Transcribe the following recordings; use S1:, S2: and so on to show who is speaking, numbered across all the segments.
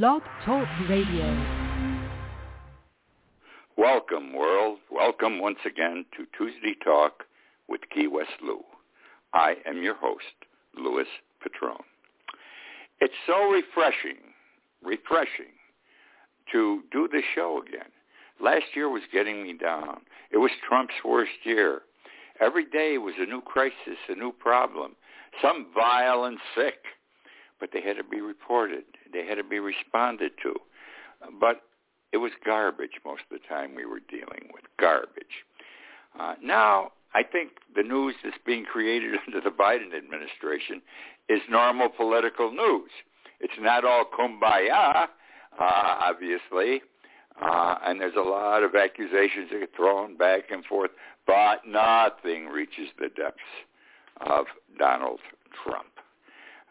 S1: Blog Talk Radio.
S2: Welcome, world. Welcome once again to Tuesday Talk with Key West Lou. I am your host, Louis Petrone. It's so refreshing, refreshing to do the show again. Last year was getting me down. It was Trump's worst year. Every day was a new crisis, a new problem, some vile and sick. But they had to be reported. They had to be responded to. But it was garbage most of the time we were dealing with, garbage. Uh, now, I think the news that's being created under the Biden administration is normal political news. It's not all kumbaya, uh, obviously, uh, and there's a lot of accusations that get thrown back and forth, but nothing reaches the depths of Donald Trump.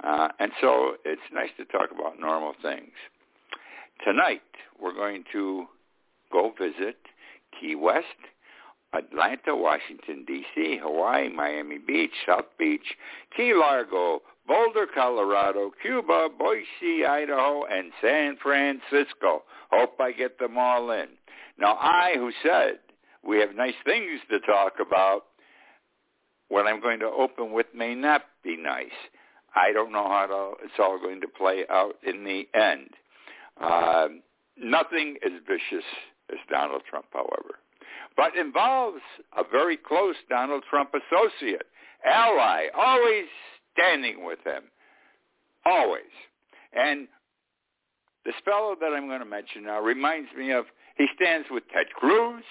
S2: Uh, and so it's nice to talk about normal things. Tonight, we're going to go visit Key West, Atlanta, Washington, D.C., Hawaii, Miami Beach, South Beach, Key Largo, Boulder, Colorado, Cuba, Boise, Idaho, and San Francisco. Hope I get them all in. Now, I, who said we have nice things to talk about, what I'm going to open with may not be nice. I don't know how it's all going to play out in the end. Uh, nothing as vicious as Donald Trump, however, but involves a very close Donald Trump associate, ally, always standing with him, always. And this fellow that I'm going to mention now reminds me of, he stands with Ted Cruz,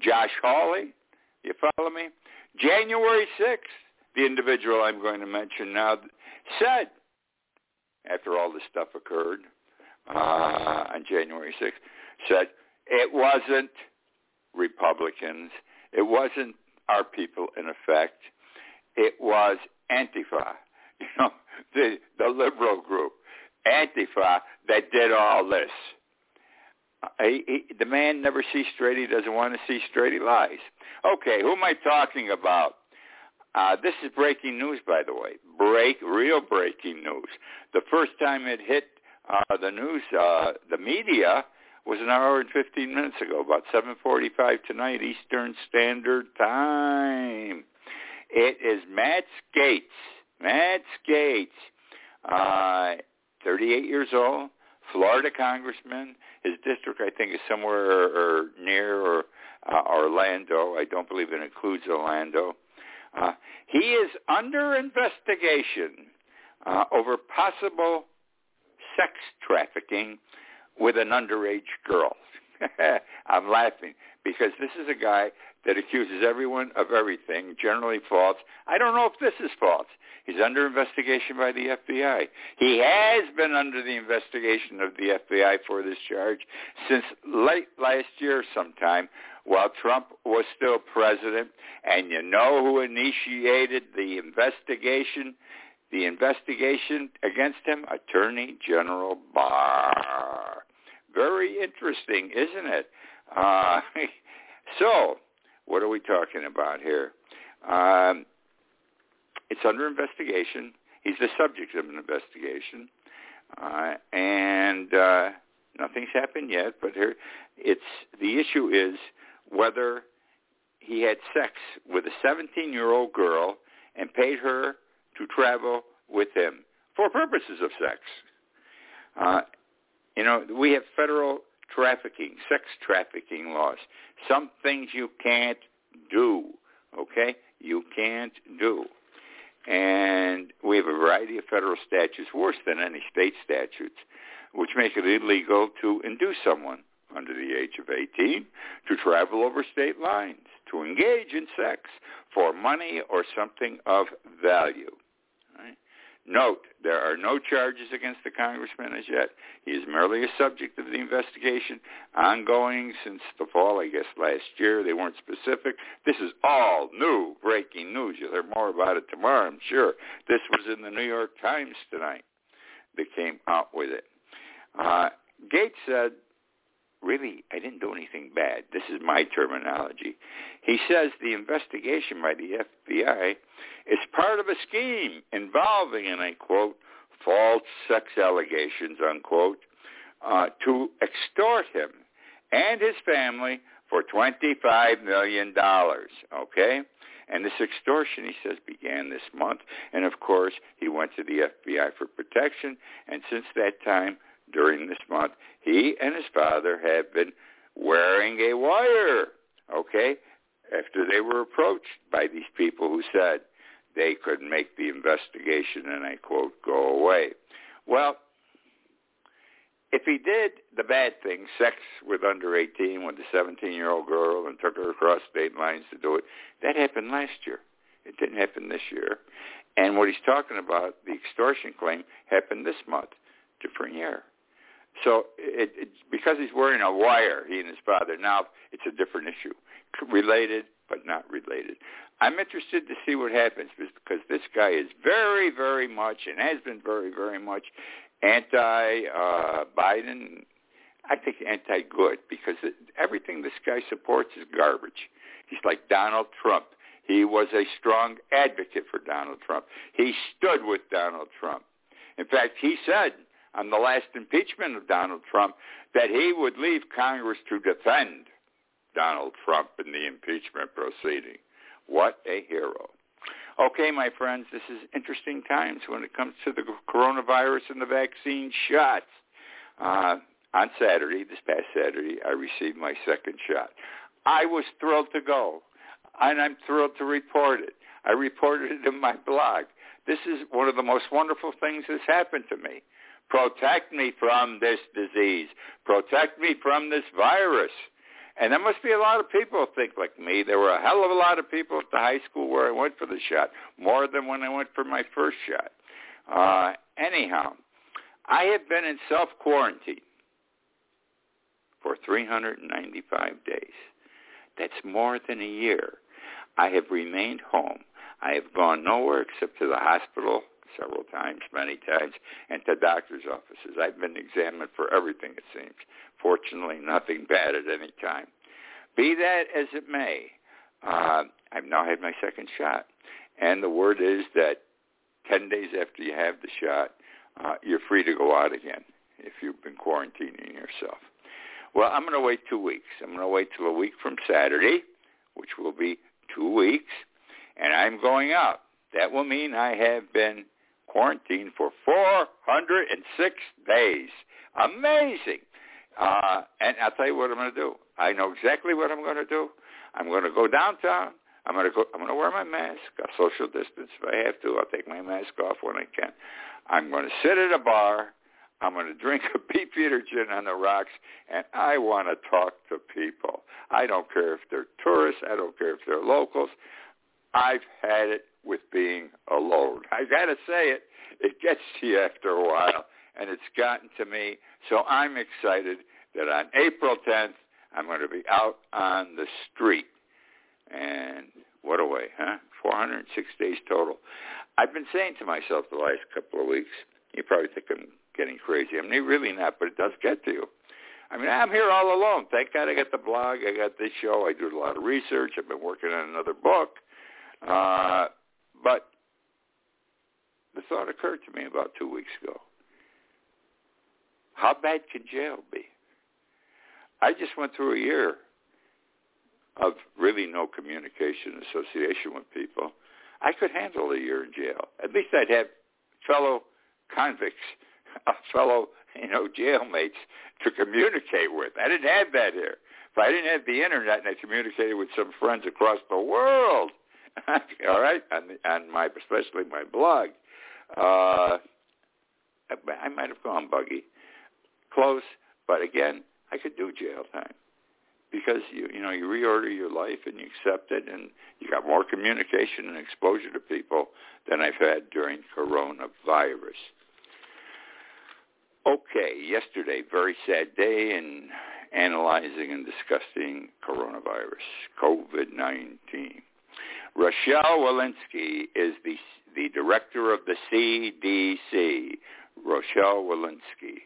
S2: Josh Hawley, you follow me? January 6th, the individual I'm going to mention now said, after all this stuff occurred uh, on January 6th, said it wasn't Republicans, it wasn't our people in effect, it was Antifa, you know, the, the liberal group, Antifa, that did all this. He, he, the man never sees straight. He doesn't want to see straight. He lies. Okay, who am I talking about? Uh, this is breaking news, by the way. Break, real breaking news. The first time it hit uh, the news, uh, the media, was an hour and 15 minutes ago, about 7:45 tonight Eastern Standard Time. It is Matt Gaetz. Matt Gaetz, uh, 38 years old, Florida congressman. His district, I think, is somewhere or near or uh, Orlando. I don't believe it includes Orlando. Uh, he is under investigation uh, over possible sex trafficking with an underage girl. I'm laughing because this is a guy that accuses everyone of everything, generally false. I don't know if this is false. He's under investigation by the FBI. He has been under the investigation of the FBI for this charge since late last year sometime while Trump was still president. And you know who initiated the investigation? The investigation against him? Attorney General Barr. Very interesting, isn't it? Uh, so, what are we talking about here? Um, it's under investigation. He's the subject of an investigation, uh, and uh, nothing's happened yet. But here, it's the issue is whether he had sex with a 17-year-old girl and paid her to travel with him for purposes of sex. Uh, you know, we have federal trafficking, sex trafficking laws. Some things you can't do, okay? You can't do. And we have a variety of federal statutes, worse than any state statutes, which make it illegal to induce someone under the age of 18 to travel over state lines, to engage in sex for money or something of value. Note, there are no charges against the congressman as yet. He is merely a subject of the investigation, ongoing since the fall, I guess, last year. They weren't specific. This is all new, breaking news. You'll hear more about it tomorrow, I'm sure. This was in the New York Times tonight. They came out with it. Uh, Gaetz said really, I didn't do anything bad. This is my terminology. He says the investigation by the FBI is part of a scheme involving, and I quote, false sex allegations, unquote, uh, to extort him and his family for $25 million, okay? And this extortion, he says, began this month. And of course, he went to the FBI for protection. And since that time, during this month, he and his father have been wearing a wire, okay, after they were approached by these people who said they could make the investigation, and I quote, go away. Well, if he did the bad thing, sex with under 18 with a 17-year-old girl and took her across state lines to do it, that happened last year. It didn't happen this year. And what he's talking about, the extortion claim, happened this month, different year. So it, it, because he's wearing a wire, he and his father, now it's a different issue. Related, but not related. I'm interested to see what happens because this guy is very, very much and has been very, very much anti-Biden. Uh, I think anti-good because it, everything this guy supports is garbage. He's like Donald Trump. He was a strong advocate for Donald Trump. He stood with Donald Trump. In fact, he said on the last impeachment of Donald Trump that he would leave Congress to defend Donald Trump in the impeachment proceeding. What a hero. Okay, my friends, this is interesting times when it comes to the coronavirus and the vaccine shots. Uh, on Saturday, this past Saturday, I received my second shot. I was thrilled to go, and I'm thrilled to report it. I reported it in my blog. This is one of the most wonderful things that's happened to me. Protect me from this disease. Protect me from this virus. And there must be a lot of people think like me. There were a hell of a lot of people at the high school where I went for the shot, more than when I went for my first shot. Uh, anyhow, I have been in self-quarantine for 395 days. That's more than a year. I have remained home. I have gone nowhere except to the hospital several times, many times, and to doctor's offices. I've been examined for everything, it seems. Fortunately, nothing bad at any time. Be that as it may, uh, I've now had my second shot. And the word is that 10 days after you have the shot, uh, you're free to go out again if you've been quarantining yourself. Well, I'm going to wait two weeks. I'm going to wait till a week from Saturday, which will be two weeks, and I'm going out. That will mean I have been quarantined for 406 days. Amazing. Uh, and I'll tell you what I'm going to do. I know exactly what I'm going to do. I'm going to go downtown. I'm going to go. I'm going to wear my mask. I'll social distance if I have to. I'll take my mask off when I can. I'm going to sit at a bar. I'm going to drink a Beefeater gin on the rocks, and I want to talk to people. I don't care if they're tourists. I don't care if they're locals. I've had it with being alone. I got to say it. It gets to you after a while, and it's gotten to me. So I'm excited that on April 10th, I'm going to be out on the street. And what a way, huh? 406 days total. I've been saying to myself the last couple of weeks, you probably think I'm getting crazy. I mean, really not, but it does get to you. I mean, I'm here all alone. Thank God I got the blog. I got this show. I do a lot of research. I've been working on another book. Uh, but the thought occurred to me about two weeks ago. How bad can jail be? I just went through a year of really no communication, association with people. I could handle a year in jail. At least I'd have fellow convicts, fellow, you know, jailmates to communicate with. I didn't have that here. If I didn't have the internet and I communicated with some friends across the world, all right, the, on my especially my blog, uh, I, I might have gone buggy, close, but again, I could do jail time because you you know you reorder your life and you accept it, and you got more communication and exposure to people than I've had during coronavirus. Okay, yesterday, very sad day in analyzing and discussing coronavirus, COVID-19. Rochelle Walensky is the, the director of the CDC, Rochelle Walensky.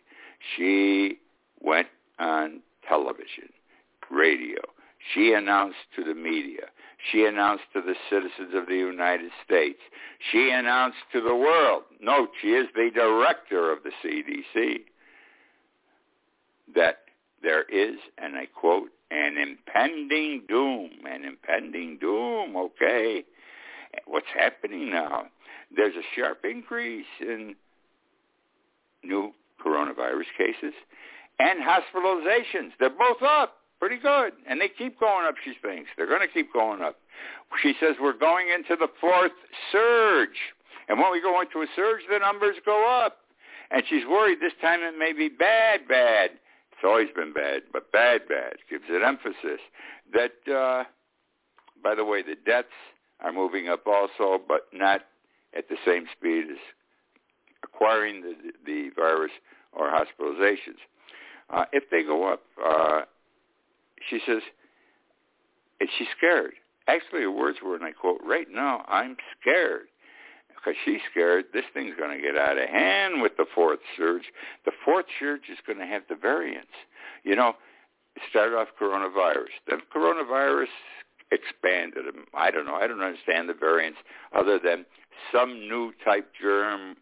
S2: She went on television, radio. She announced to the media. She announced to the citizens of the United States. She announced to the world. Note, she is the director of the CDC. that there is, and I quote, an impending doom, an impending doom, okay? What's happening now? There's a sharp increase in new coronavirus cases and hospitalizations. They're both up pretty good, and they keep going up, she thinks. They're going to keep going up. She says we're going into the fourth surge. And when we go into a surge, the numbers go up. And she's worried this time it may be bad, bad. It's always been bad, but bad, bad. Gives it emphasis. That, uh, by the way, the deaths are moving up also, but not at the same speed as acquiring the, the virus or hospitalizations. Uh, if they go up, uh, she says, and she's scared. Actually, her words were, and I quote, right now, I'm scared. Because she's scared this thing's going to get out of hand with the fourth surge. The fourth surge is going to have the variants. You know, it started off coronavirus. Then coronavirus expanded. I don't know. I don't understand the variants other than some new type germ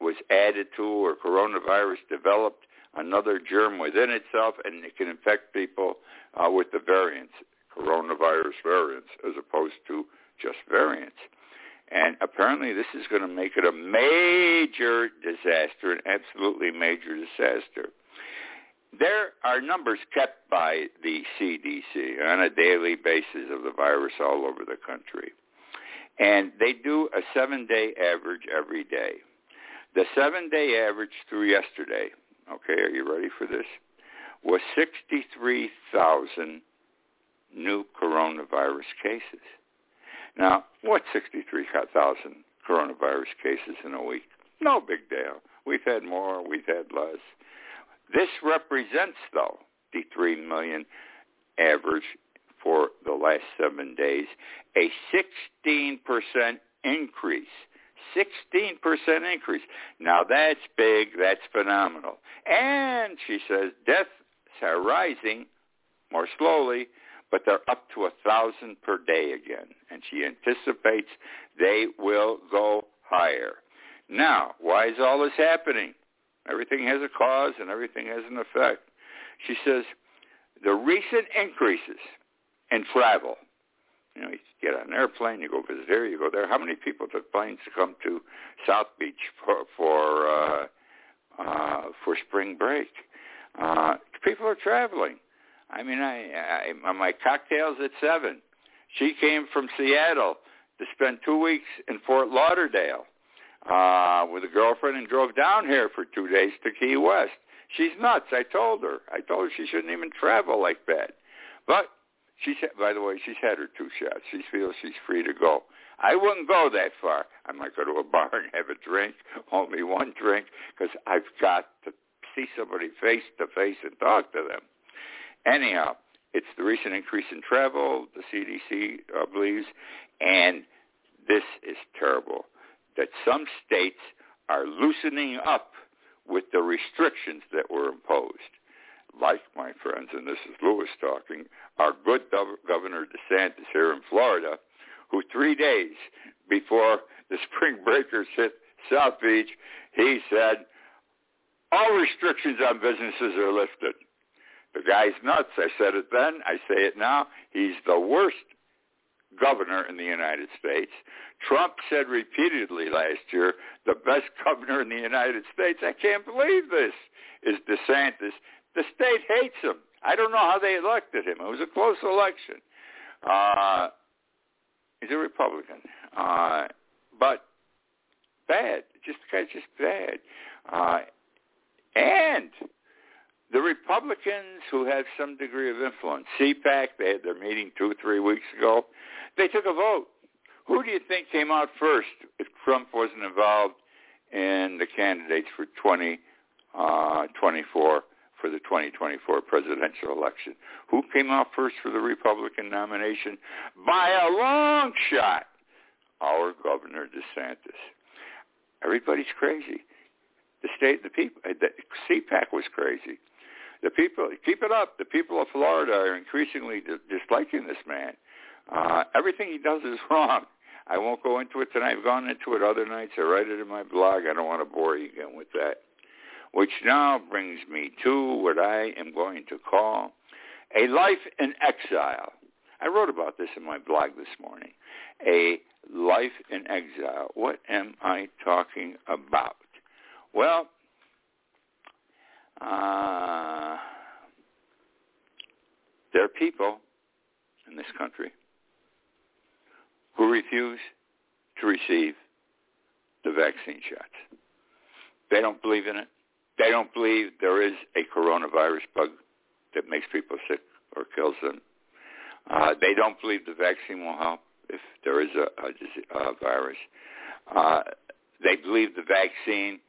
S2: was added to or coronavirus developed another germ within itself and it can infect people uh, with the variants, coronavirus variants, as opposed to just variants. And apparently this is going to make it a major disaster, an absolutely major disaster. There are numbers kept by the CDC on a daily basis of the virus all over the country. And they do a seven-day average every day. The seven-day average through yesterday, okay, are you ready for this, was 63,000 new coronavirus cases. Now, what's 63,000 coronavirus cases in a week? No big deal. We've had more, we've had less. This represents, though, the 3 million average for the last seven days, a 16% increase. 16% increase. Now that's big. That's phenomenal. And she says deaths are rising more slowly, but they're up to a thousand per day again. And she anticipates they will go higher. Now, why is all this happening? Everything has a cause and everything has an effect. She says the recent increases in travel, you know, you get on an airplane, you go visit here, you go there. How many people took planes to come to South Beach for for uh, uh, for spring break? Uh, people are traveling. I mean, I, I my cocktails at seven. She came from Seattle to spend two weeks in Fort Lauderdale uh, with a girlfriend and drove down here for two days to Key West. She's nuts. I told her. I told her she shouldn't even travel like that. But she said, by the way, she's had her two shots. She feels she's free to go. I wouldn't go that far. I might go to a bar and have a drink, only one drink, because I've got to see somebody face to face and talk to them. Anyhow, it's the recent increase in travel, the CDC uh, believes, and this is terrible that some states are loosening up with the restrictions that were imposed. Like my friends, and this is Lewis talking, our good Governor DeSantis here in Florida, who three days before the spring breakers hit South Beach, he said, all restrictions on businesses are lifted. The guy's nuts. I said it then. I say it now. He's the worst governor in the United States. Trump said repeatedly last year, the best governor in the United States. I can't believe this is DeSantis. The state hates him. I don't know how they elected him. It was a close election. Uh, he's a Republican. Uh, but bad. Just the guy's just bad. Uh, and the Republicans who have some degree of influence, CPAC, they had their meeting two, or three weeks ago. They took a vote. Who do you think came out first if Trump wasn't involved in the candidates for 2024 uh, for the 2024 presidential election? Who came out first for the Republican nomination? By a long shot, our Governor DeSantis. Everybody's crazy. The state, the people, the CPAC was crazy. The people, keep it up. The people of Florida are increasingly disliking this man. Uh, everything he does is wrong. I won't go into it tonight. I've gone into it other nights. I write it in my blog. I don't want to bore you again with that. which now brings me to what I am going to call a life in exile. I wrote about this in my blog this morning. A life in exile. What am I talking about? Well, uh, there are people in this country who refuse to receive the vaccine shots. They don't believe in it. They don't believe there is a coronavirus bug that makes people sick or kills them. Uh, they don't believe the vaccine will help if there is a, a, a virus. Uh, they believe the vaccine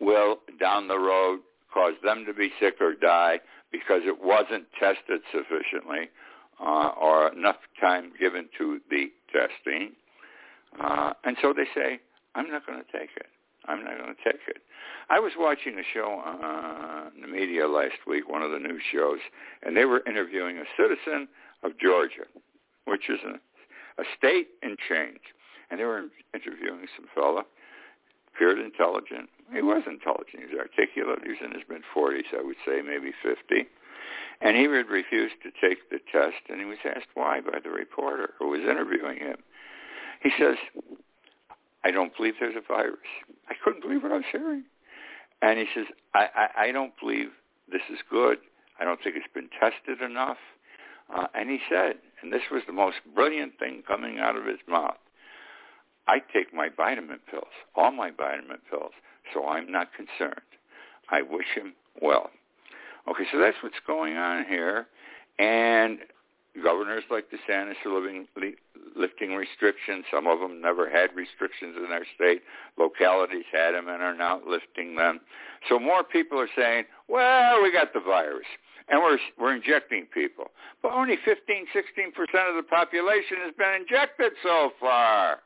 S2: will, down the road, cause them to be sick or die because it wasn't tested sufficiently uh, or enough time given to the testing. Uh, and so they say, I'm not going to take it. I'm not going to take it. I was watching a show on the media last week, one of the news shows, and they were interviewing a citizen of Georgia, which is a, a state in change. And they were interviewing some fella, appeared intelligent. He was intelligent. He was articulate. He was in his mid-40s, I would say, maybe 50. And he had refused to take the test, and he was asked why by the reporter who was interviewing him. He says, I don't believe there's a virus. I couldn't believe what I was hearing. And he says, I, I, I don't believe this is good. I don't think it's been tested enough. Uh, and he said, and this was the most brilliant thing coming out of his mouth, I take my vitamin pills, all my vitamin pills, so I'm not concerned. I wish him well. Okay, so that's what's going on here. And governors like DeSantis are living, lifting restrictions. Some of them never had restrictions in their state. Localities had them and are now lifting them. So more people are saying, well, we got the virus. And we're, we're injecting people. But only 15, 16% of the population has been injected so far.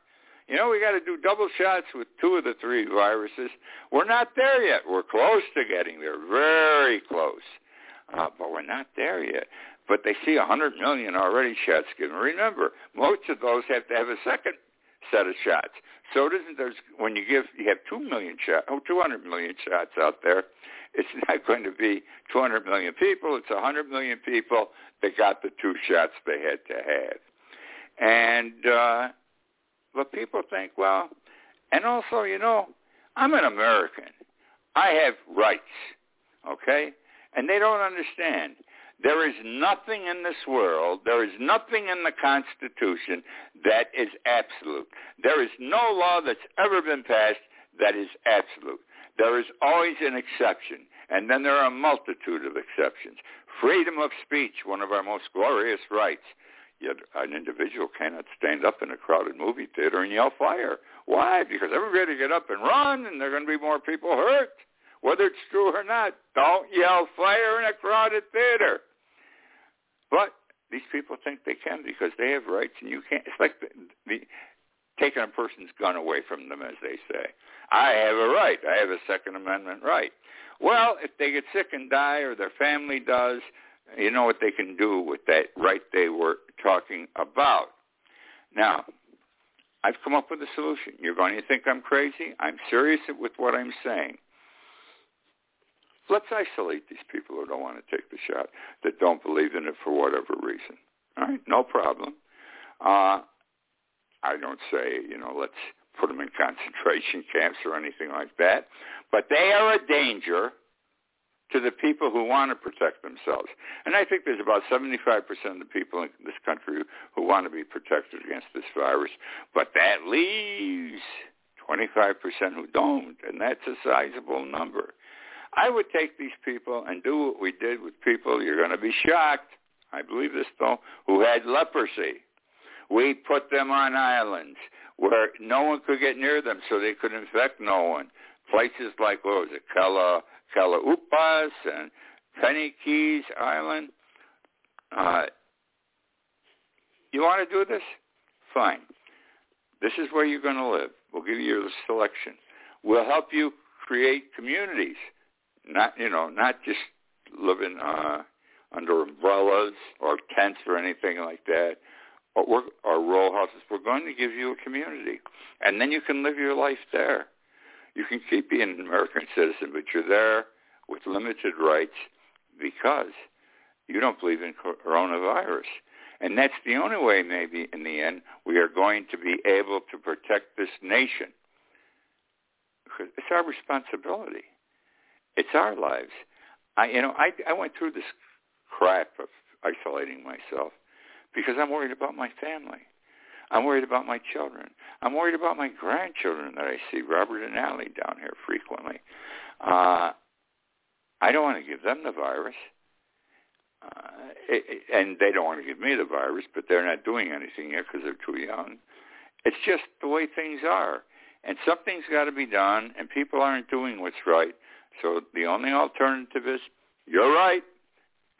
S2: You know, we got to do double shots with two of the three viruses. We're not there yet. We're close to getting there, very close. Uh, but we're not there yet but they see 100 million already shots given. Remember, most of those have to have a second set of shots. So it isn't there's when you give you have 2 million shots, oh, 200 million shots out there. It's not going to be 200 million people. It's 100 million people that got the two shots they had to have. And uh, but people think, well, and also, you know, I'm an American. I have rights, okay? And they don't understand there is nothing in this world, there is nothing in the Constitution that is absolute. There is no law that's ever been passed that is absolute. There is always an exception, and then there are a multitude of exceptions. Freedom of speech, one of our most glorious rights. Yet an individual cannot stand up in a crowded movie theater and yell fire. Why? Because everybody get up and run, and there are going to be more people hurt. Whether it's true or not, don't yell fire in a crowded theater. But these people think they can because they have rights, and you can't. It's like the, the taking a person's gun away from them, as they say. I have a right. I have a Second Amendment right. Well, if they get sick and die, or their family does, you know what they can do with that right they were talking about. Now, I've come up with a solution. You're going to think I'm crazy. I'm serious with what I'm saying. Let's isolate these people who don't want to take the shot, that don't believe in it for whatever reason. All right, no problem. Uh, I don't say, you know, let's put them in concentration camps or anything like that, but they are a danger to the people who want to protect themselves. And I think there's about 75% of the people in this country who want to be protected against this virus, but that leaves 25% who don't, and that's a sizable number. I would take these people and do what we did with people, you're going to be shocked, I believe this though, who had leprosy. We put them on islands where no one could get near them so they could infect no one. Places like, what was it, Kala, Calaupas and Penny Keys Island. Uh, you want to do this? Fine. This is where you're going to live. We'll give you your selection. We'll help you create communities not you know not just living uh, under umbrellas or tents or anything like that, or, or row houses. We're going to give you a community, and then you can live your life there. You can keep being an American citizen, but you're there with limited rights because you don't believe in coronavirus. And that's the only way, maybe, in the end, we are going to be able to protect this nation. It's our responsibility. It's our lives. I, you know, I, I went through this crap of isolating myself because I'm worried about my family. I'm worried about my children. I'm worried about my grandchildren that I see, Robert and Allie, down here frequently. Uh, I don't want to give them the virus. Uh, it, and they don't want to give me the virus, but they're not doing anything yet because they're too young. It's just the way things are. And something's got to be done, and people aren't doing what's right. So the only alternative is, you're right.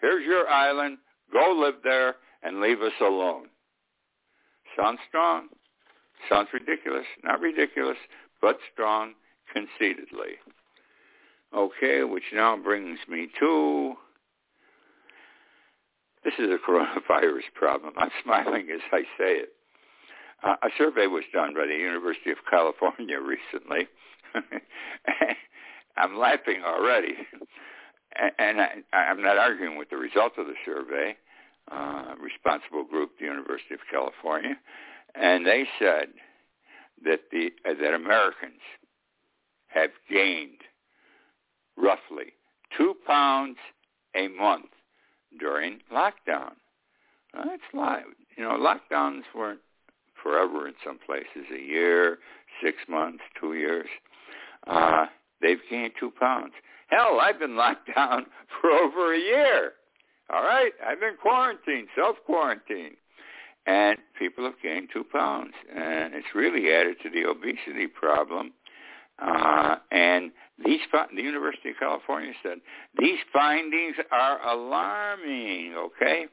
S2: Here's your island. Go live there and leave us alone. Sounds strong. Sounds ridiculous. Not ridiculous, but strong conceitedly. Okay, which now brings me to this is a coronavirus problem. I'm smiling as I say it. Uh, a survey was done by the University of California recently. I'm laughing already. And I, I'm not arguing with the result of the survey. Uh, responsible group, the University of California, and they said that the uh, that Americans have gained roughly two pounds a month during lockdown. That's live. You know, lockdowns weren't forever in some places, a year, six months, two years. Uh, they've gained two pounds. Hell, I've been locked down for over a year. All right, I've been quarantined, self-quarantined. And people have gained two pounds. And it's really added to the obesity problem. Uh, and these the University of California said these findings are alarming. Okay,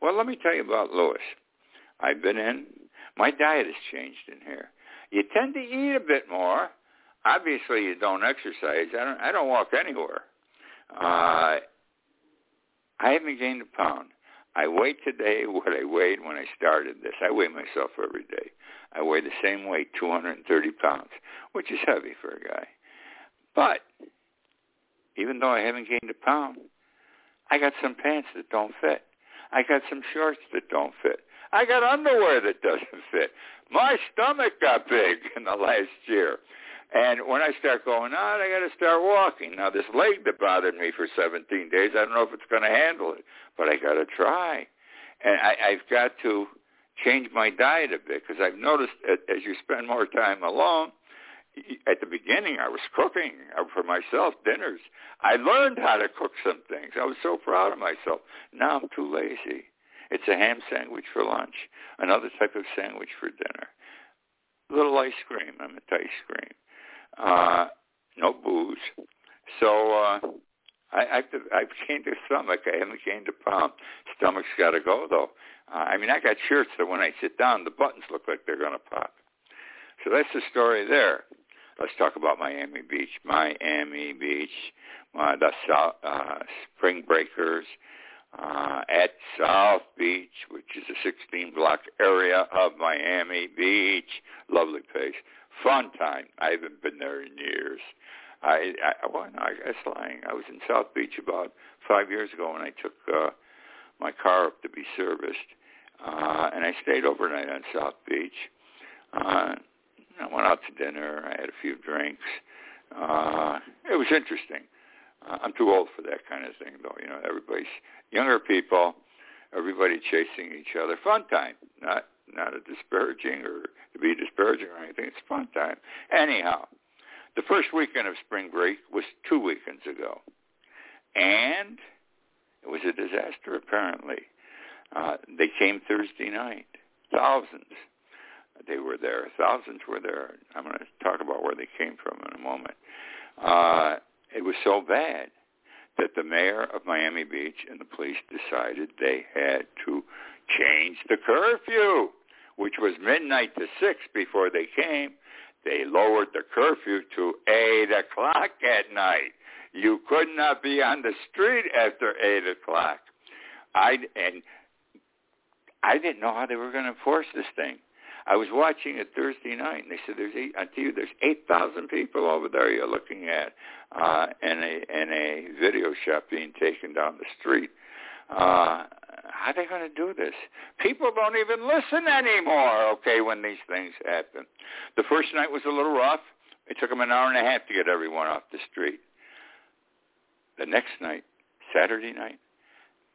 S2: well let me tell you about Lewis. I've been in. My diet has changed in here. You tend to eat a bit more. Obviously, you don't exercise. I don't. I don't walk anywhere. Uh, I haven't gained a pound. I weigh today what I weighed when I started this. I weigh myself every day. I weigh the same weight, 230 pounds, which is heavy for a guy. But even though I haven't gained a pound, I got some pants that don't fit. I got some shorts that don't fit. I got underwear that doesn't fit. My stomach got big in the last year. And when I start going out, I got to start walking. Now, this leg that bothered me for 17 days, I don't know if it's going to handle it, but I got to try. And I, I've got to change my diet a bit because I've noticed as you spend more time alone, at the beginning I was cooking uh, for myself dinners. I learned how to cook some things. I was so proud of myself. Now I'm too lazy. It's a ham sandwich for lunch, another type of sandwich for dinner. A little ice cream. I'm into ice cream. Uh, no booze. So uh, I, I've, I've gained a stomach. I haven't gained a pound. Stomach's got to go though. Uh, I mean, I got shirts that when I sit down, the buttons look like they're going to pop. So that's the story there. Let's talk about Miami Beach. Miami Beach, uh, the South, uh, Spring Breakers uh, at South Beach, which is a 16-block area of Miami Beach. Lovely place. Fun time. I haven't been there in years. I, I well, no, I guess lying. I was in South Beach about five years ago when I took uh, my car up to be serviced, uh, and I stayed overnight on South Beach. Uh, I went out to dinner. I had a few drinks. Uh, it was interesting. Uh, I'm too old for that kind of thing, though. You know, everybody's younger people, everybody chasing each other. Fun time, not not a disparaging or to be disparaging or anything. It's fun time. Anyhow, the first weekend of spring break was two weekends ago, and it was a disaster. Apparently, uh, they came Thursday night, thousands they were there. Thousands were there. I'm going to talk about where they came from in a moment. Uh, it was so bad that the mayor of Miami Beach and the police decided they had to change the curfew, which was midnight to 6 before they came. They lowered the curfew to 8 o'clock at night. You could not be on the street after 8 o'clock. I, and I didn't know how they were going to enforce this thing. I was watching it Thursday night, and they said there's eight. I tell you, there's eight thousand people over there you're looking at uh, in a in a video shop being taken down the street. Uh, how are they going to do this? People don't even listen anymore. Okay, when these things happen, the first night was a little rough. It took them an hour and a half to get everyone off the street. The next night, Saturday night,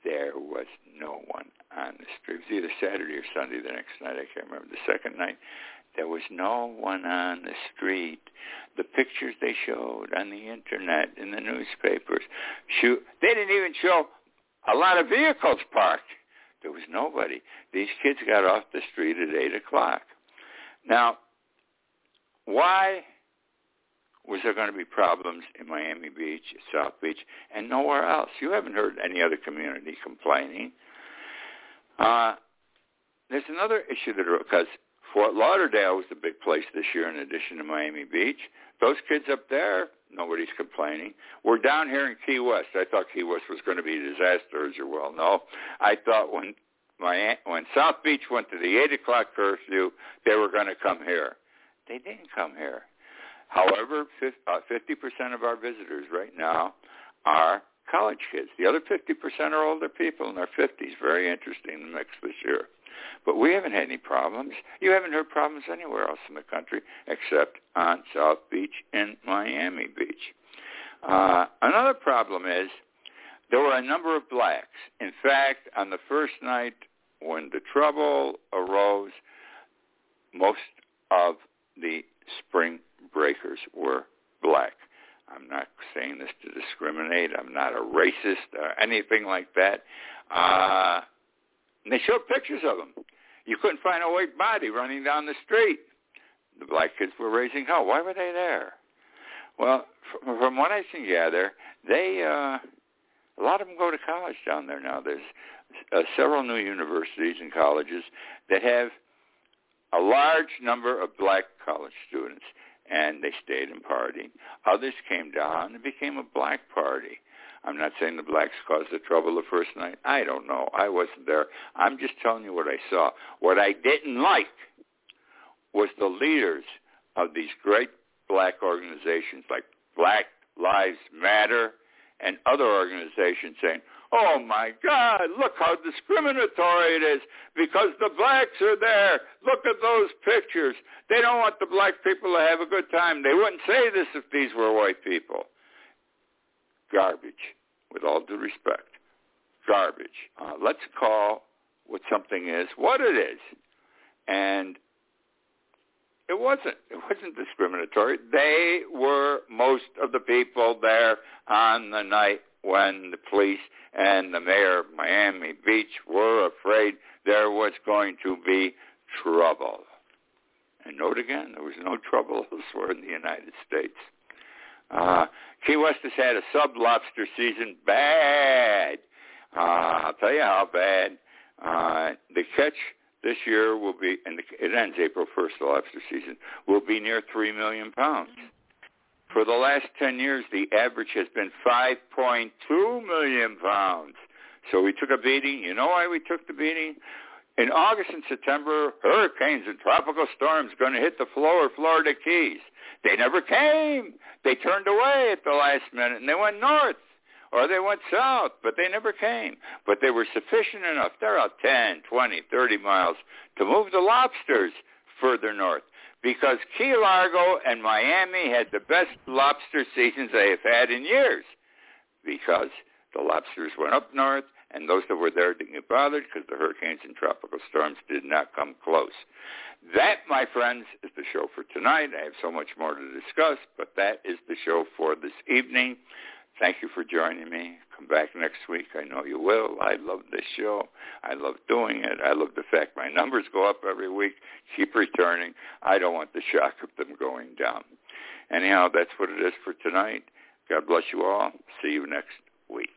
S2: there was no one on the street. It was either Saturday or Sunday the next night. I can't remember. The second night, there was no one on the street. The pictures they showed on the internet, in the newspapers, shoot, they didn't even show a lot of vehicles parked. There was nobody. These kids got off the street at 8 o'clock. Now, why was there going to be problems in Miami Beach, South Beach, and nowhere else? You haven't heard any other community complaining. Uh, there's another issue that because Fort Lauderdale was the big place this year in addition to Miami Beach. Those kids up there, nobody's complaining. We're down here in Key West. I thought Key West was going to be a disaster, as you well know. I thought when my when South Beach went to the eight o'clock curfew, they were going to come here. They didn't come here. However, 50% uh, of our visitors right now are college kids. The other 50% are older people in their 50s. Very interesting mix this year. But we haven't had any problems. You haven't heard problems anywhere else in the country except on South Beach and Miami Beach. Uh, another problem is there were a number of blacks. In fact, on the first night when the trouble arose, most of the spring breakers were black. I'm not saying this to discriminate. I'm not a racist or anything like that. Uh, and they showed pictures of them. You couldn't find a white body running down the street. The black kids were raising hell. Why were they there? Well, from, what I can gather, they uh, a lot of them go to college down there now. There's uh, several new universities and colleges that have a large number of black college students and they stayed and partied. Others came down and became a black party. I'm not saying the blacks caused the trouble the first night. I don't know. I wasn't there. I'm just telling you what I saw. What I didn't like was the leaders of these great black organizations like Black Lives Matter and other organizations saying, Oh my God, look how discriminatory it is because the blacks are there. Look at those pictures. They don't want the black people to have a good time. They wouldn't say this if these were white people. Garbage, with all due respect. Garbage. Uh, let's call what something is what it is. And it wasn't. It wasn't discriminatory. They were most of the people there on the night when the police and the mayor of Miami Beach were afraid there was going to be trouble. And note again, there was no trouble elsewhere in the United States. Uh, Key West has had a sub-lobster season bad. Uh, I'll tell you how bad. Uh, the catch this year will be, and it ends April 1st, the lobster season, will be near 3 million pounds. For the last 10 years, the average has been 5.2 million pounds. So we took a beating. You know why we took the beating? In August and September, hurricanes and tropical storms going to hit the lower Florida Keys. They never came. They turned away at the last minute and they went north or they went south, but they never came. But they were sufficient enough. They're out 10, 20, 30 miles to move the lobsters further north because Key Largo and Miami had the best lobster seasons they have had in years because the lobsters went up north and those that were there didn't get bothered because the hurricanes and tropical storms did not come close. That, my friends, is the show for tonight. I have so much more to discuss, but that is the show for this evening. Thank you for joining me. Come back next week. I know you will. I love this show. I love doing it. I love the fact my numbers go up every week, keep returning. I don't want the shock of them going down. Anyhow, that's what it is for tonight. God bless you all. See you next week.